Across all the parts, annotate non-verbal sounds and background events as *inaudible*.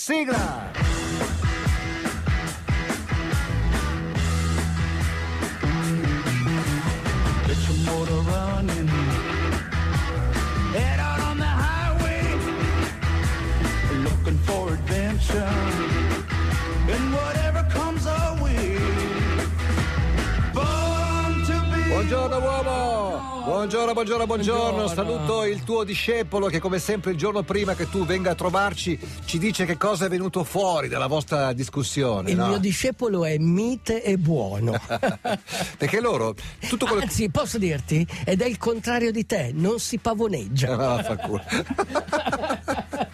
Sigla! Get your motor running. Head out on the highway, looking for adventure. And whatever comes our way. Born to be. Buongiorno uomo! Buongiorno, buongiorno, buongiorno. Buongiorno. Saluto il tuo discepolo che come sempre il giorno prima che tu venga a trovarci ci dice che cosa è venuto fuori dalla vostra discussione. Il no? mio discepolo è mite e buono. *laughs* Perché loro, tutto quello che... Anzi, posso dirti, ed è il contrario di te, non si pavoneggia. Ah, fa culo.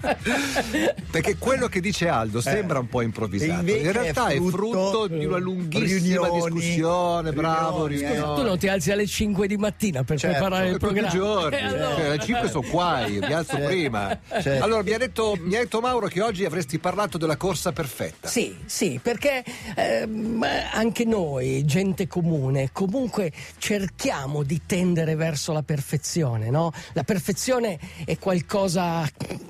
*laughs* Perché quello che dice Aldo sembra un po' improvvisato. In realtà è è frutto, frutto di una lunghissima riunioni, discussione. Bravo, riunioni, riunioni. Tu non ti alzi alle 5 di mattina per Certo, preparare il programma. giorni, *laughs* E allora? Cioè, alle 5 sono qua, io mi alzo prima. certo. Allora, mi ha, detto, mi ha detto Mauro che oggi avresti parlato della corsa perfetta. Sì, sì, perché ehm, anche noi, gente comune, comunque cerchiamo di tendere verso la perfezione, no? La perfezione è qualcosa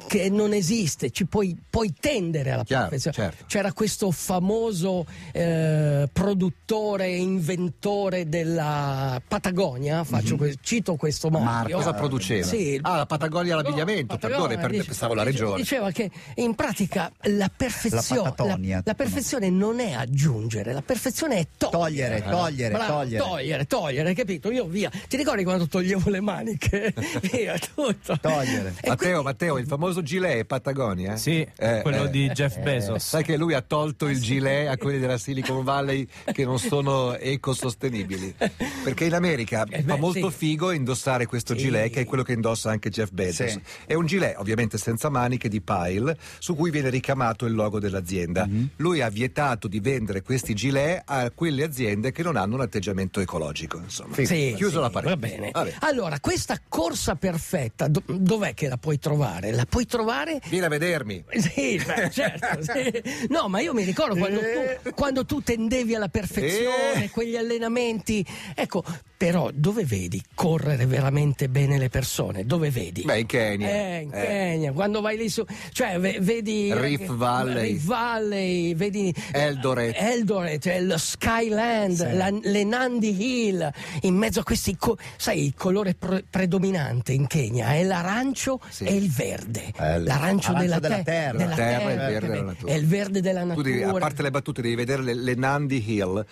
che non esiste, ci puoi, puoi tendere alla Chiaro, perfezione. certo. C'era questo famoso eh, produttore, inventore della Patagonia, faccio que- cito questo marchio. Cosa produceva? Sì. Ah, la Patagonia l'abbigliamento, No, perdone, per, dice- pensavo la regione. Diceva che in pratica la perfezione, La la- la perfezione non è aggiungere, la perfezione è togliere. Togliere, togliere, Bravo, togliere. togliere, togliere, capito? Io via. Ti ricordi quando toglievo le maniche? *laughs* via, tutto. Togliere. E Matteo, quindi- Matteo, il famoso gilet è Patagonia? eh? Sì, Eh, quello eh. di Jeff Bezos. Sai che lui ha tolto il gilet a quelli della Silicon Valley che non sono ecosostenibili. Perché in America Eh beh, fa molto sì. figo indossare questo Sì. gilet che è quello che indossa anche Jeff Bezos. Sì. È un gilet ovviamente senza maniche di Pile su cui viene ricamato il logo dell'azienda. Mhm. Lui ha vietato di vendere questi gilet a quelle aziende che non hanno un atteggiamento ecologico. Insomma. Sì, Chiuso sì, la parentesi. Va bene. Vabbè. Allora, questa corsa perfetta, do- dov'è che la puoi trovare? La puoi trovare Vieni a vedermi. *laughs* Sì, beh, certo. sì. No, ma io mi ricordo quando tu, quando tu tendevi alla perfezione, Eh. quegli allenamenti. Ecco, però dove vedi correre veramente bene le persone? Dove vedi? Beh, in Kenya. Eh, in Eh. Kenya, quando vai lì su, cioè ve- vedi Rift Valley. Rift Valley, vedi Eldoret. Eldoret, il Skyland, la- le Nandi Hill, in mezzo a questi, co- sai, il colore pre- predominante in Kenya è l'arancio Sì. e il verde. Bello. L'arancio Arancio della, della te- terra. della Terra terra, il verde che della vedi. natura. È il verde della Tu natura. devi, a parte le battute, devi vedere le, le Nandi Hill.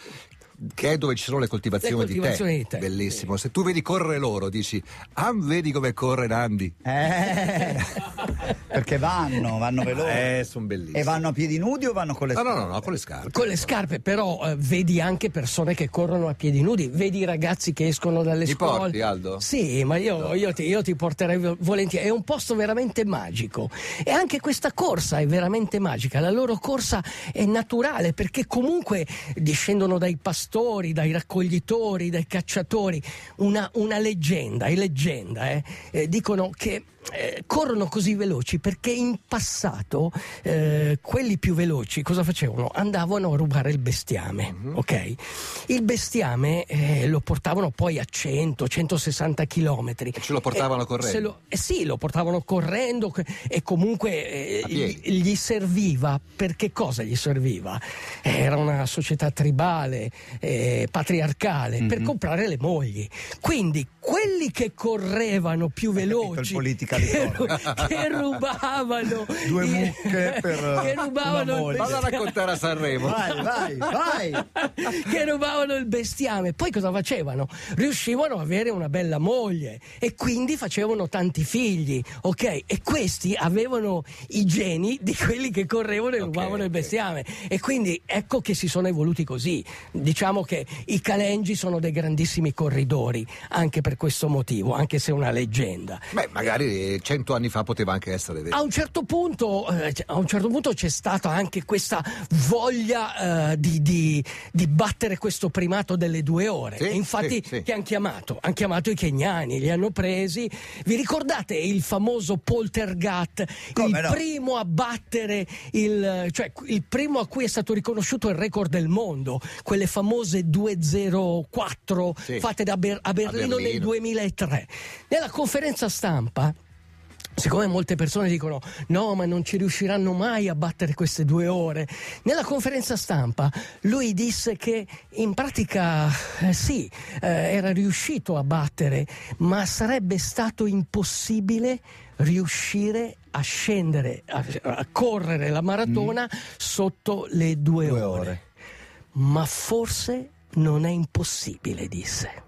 Che è dove ci sono le coltivazioni, Le coltivazioni di tè. Bellissimo. Se tu vedi correre loro, dici, ah, vedi come corre Nandi. Eh, *laughs* perché vanno, vanno veloci. Eh, sono bellissimi. E vanno a piedi nudi o vanno con le No, no, scarpe? no, no, con le scarpe. Con le scarpe, però eh, vedi anche persone che corrono a piedi nudi, vedi i ragazzi che escono dalle Mi scuole. porti, Aldo? Sì, ma io, io ti, io ti porterei vo- volentieri. È un posto veramente magico. E anche questa corsa è veramente magica. La loro corsa è naturale perché comunque discendono dai pastori, dai raccoglitori, dai cacciatori. Una, una leggenda, è leggenda, eh. Eh, dicono che eh, corrono così veloci perché in passato eh, quelli più veloci cosa facevano? Andavano a rubare il bestiame, ok? Il bestiame eh, lo portavano poi a 100-160 chilometri. E ce lo portavano correndo? se lo- eh sì, lo portavano correndo e comunque eh, gli, gli serviva. Per che cosa gli serviva? Era una società tribale, eh, patriarcale, per comprare le mogli. Quindi quelli che correvano più veloci, politically che, rubavano Due mucche per, *laughs* che rubavano una il moglie. Vado a raccontare a Sanremo. Vai, vai, vai. *laughs* che rubavano il bestiame. Poi cosa facevano? Riuscivano ad avere una bella moglie e quindi facevano tanti figli, ok? E questi avevano i geni di quelli che correvano e Ok, rubavano il ok. bestiame. E quindi ecco che si sono evoluti così. Diciamo che i Kalenji sono dei grandissimi corridori, anche per questo motivo, anche se è una leggenda. Beh, magari cento anni fa poteva anche essere vero. A un certo punto, eh, c- a un certo punto c'è stata anche questa voglia eh, di, di- di battere questo primato delle due ore. Sì, e infatti sì, sì. che hanno chiamato? Hanno chiamato i keniani, li hanno presi. Vi ricordate il famoso Poltergat, Come il no? primo a battere il, cioè il primo a cui è stato riconosciuto il record del mondo, quelle famose 204 Sì. fatte da Ber- a Berlino nel Berlino. 2003. Nella conferenza stampa Siccome molte persone dicono no, ma non ci riusciranno mai a battere queste due ore, nella conferenza stampa lui disse che in pratica eh, sì, eh, era riuscito a battere, ma sarebbe stato impossibile riuscire a scendere, a, a correre la maratona sotto le due, Due ore. ore. Ma forse non è impossibile, disse.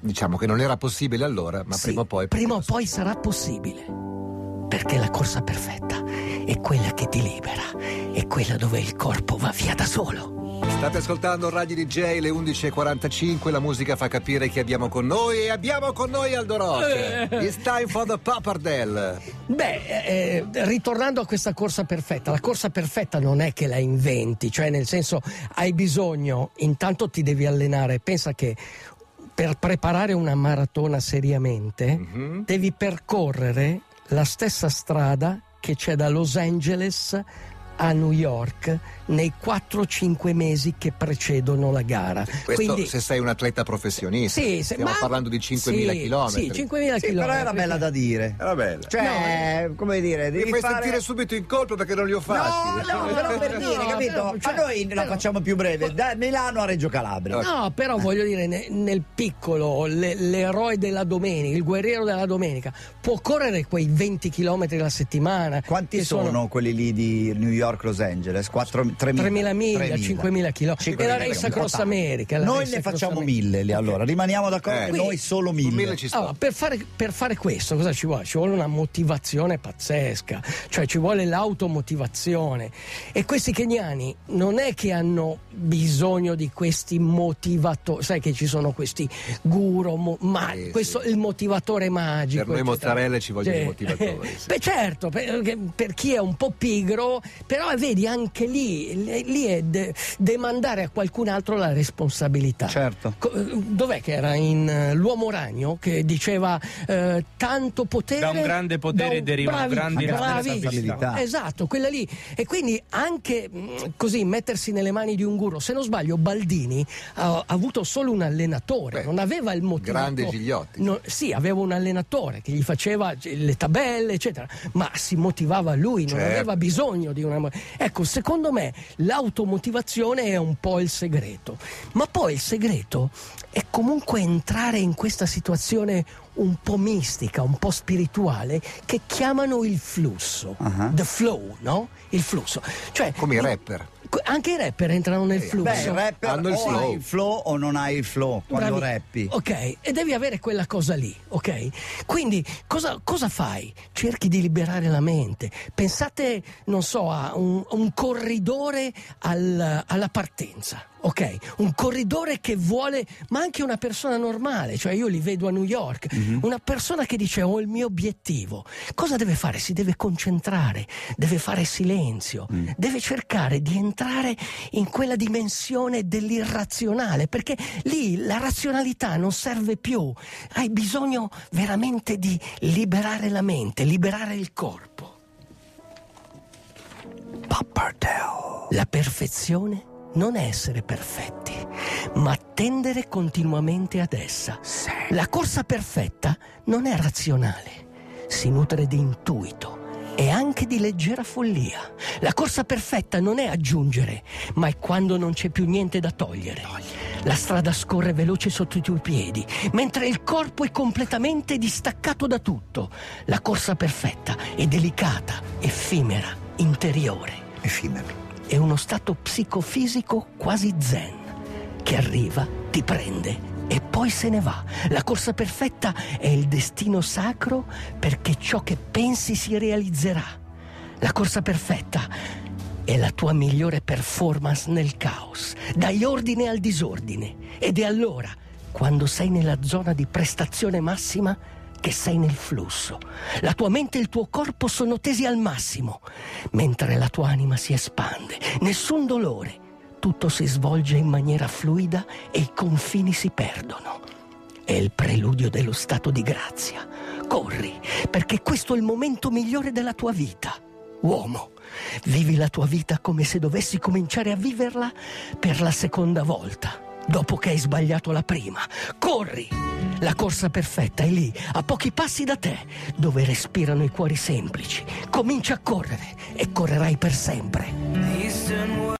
Diciamo che non era possibile allora, ma Sì, prima o poi. prima o poi sarà possibile. Perché la corsa perfetta è quella che ti libera, è quella dove il corpo va via da solo. State ascoltando Radio DJ, le 11.45, la musica fa capire chi abbiamo con noi e abbiamo con noi Aldo Rock. It's time for the Pappardelle. Beh, eh, ritornando a questa corsa perfetta, la corsa perfetta non è che la inventi, cioè nel senso hai bisogno, intanto ti devi allenare, pensa che per preparare una maratona seriamente Mhm. devi percorrere la stessa strada che c'è da Los Angeles a New York nei 4-5 mesi che precedono la gara. Questo se sei un atleta professionista. Sì, se- Stiamo ma- parlando di 5.000 sì, chilometri. Sì, 5.000 Sì, chilometri. però era bella da dire. Era bella. Cioè, come dire, Mi devi fai fare... sentire subito in colpa perché non li ho fatti. No, no, però *laughs* per dire, No, capito? cioè, Ma noi la facciamo più breve, da Milano a Reggio Calabria. No, però voglio dire, ne- nel piccolo, le- l'eroe della domenica, il guerriero della domenica, può correre quei 20 km alla settimana. Quanti che sono, quelli lì di New York, Los Angeles? 4, 3.000 miglia, 5.000 km. La Race Across America. Noi ne facciamo America. mille lì allora, rimaniamo d'accordo Eh. noi solo Su mille. mille ci sto. Allora, per, fare, per fare questo cosa ci vuole? Ci vuole una motivazione pazzesca, cioè ci vuole l'automotivazione. E questi keniani non è che hanno bisogno di questi motivatori, sai che ci sono questi guru, mo- ma Sì, questo sì. il motivatore magico. Per noi mozzarelle ci vogliono i Cioè, motivatori, sì. *laughs* Beh certo, per, per chi è un po' pigro, però vedi anche lì, lì è de- demandare a qualcun altro la responsabilità. Certo. Co- Dov'è che era in eh, L'uomo ragno che diceva eh, tanto potere Da un grande potere un- deriva bravi- grandi bravissimo. responsabilità. Esatto, quella lì. E quindi anche mh, così mettersi nelle mani di un guru. Se non sbaglio, Baldini ha, ha avuto solo un allenatore, Beh, non aveva il motivo. grande Gigliotti. No, sì, aveva un allenatore che gli faceva le tabelle, eccetera, ma si motivava lui, non Certo. aveva bisogno di una. Ecco, secondo me l'automotivazione è un po' il segreto. Ma poi il segreto è comunque entrare in questa situazione un po' mistica, un po' spirituale, che chiamano il flusso. Ah. The flow, no? Il flusso. Cioè, Come i rapper. Anche i rapper entrano nel flusso. Beh, il rapper Hanno il o flow. hai il flow o non hai il flow quando Bravi. rappi. Ok, e devi avere quella cosa lì, ok? Quindi cosa, cosa fai? Cerchi di liberare la mente. Pensate, non so, a un, un corridore al- alla partenza. Ok, un corridore che vuole, ma anche una persona normale, cioè io li vedo a New York, una persona che dice ho il mio obiettivo, cosa deve fare? Si deve concentrare, deve fare silenzio, deve cercare di entrare in quella dimensione dell'irrazionale, perché lì la razionalità non serve più, hai bisogno veramente di liberare la mente, liberare il corpo. La perfezione non è essere perfetti, ma tendere continuamente ad essa. La corsa perfetta non è razionale, si nutre di intuito e anche di leggera follia. La corsa perfetta non è aggiungere, ma è quando non c'è più niente da togliere. La strada scorre veloce sotto i tuoi piedi, mentre il corpo è completamente distaccato da tutto. La corsa perfetta è delicata, effimera, interiore Effimero. È uno stato psicofisico quasi zen che arriva, ti prende e poi se ne va. La corsa perfetta è il destino sacro perché ciò che pensi si realizzerà. La corsa perfetta è la tua migliore performance nel caos, dai ordine al disordine. Ed è allora, quando sei nella zona di prestazione massima, che sei nel flusso. La tua mente e il tuo corpo sono tesi al massimo, mentre la tua anima si espande. Nessun dolore. Tutto si svolge in maniera fluida e i confini si perdono. È il preludio dello stato di grazia. Corri, perché questo è il momento migliore della tua vita. Uomo, vivi la tua vita come se dovessi cominciare a viverla per la seconda volta. Dopo che hai sbagliato la prima. Corri! La corsa perfetta è lì, a pochi passi da te, dove respirano i cuori semplici. Comincia a correre e correrai per sempre.